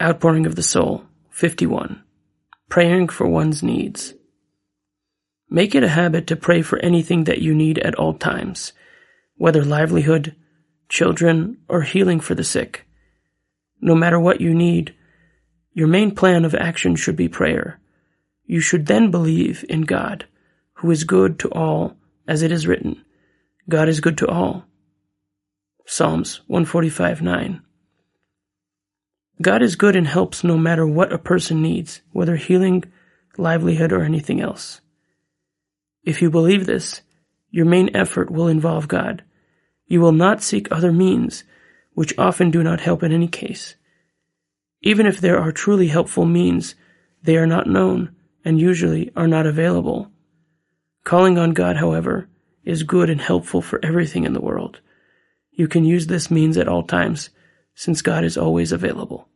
Outpouring of the Soul, 51. Praying for one's needs. Make it a habit to pray for anything that you need at all times, whether livelihood, children, or healing for the sick. No matter what you need, your main plan of action should be prayer. You should then believe in God, who is good to all, as it is written, God is good to all. Psalms 145 9. God is good and helps no matter what a person needs, whether healing, livelihood, or anything else. If you believe this, your main effort will involve God. You will not seek other means, which often do not help in any case. Even if there are truly helpful means, they are not known and usually are not available. Calling on God, however, is good and helpful for everything in the world. You can use this means at all times, since God is always available.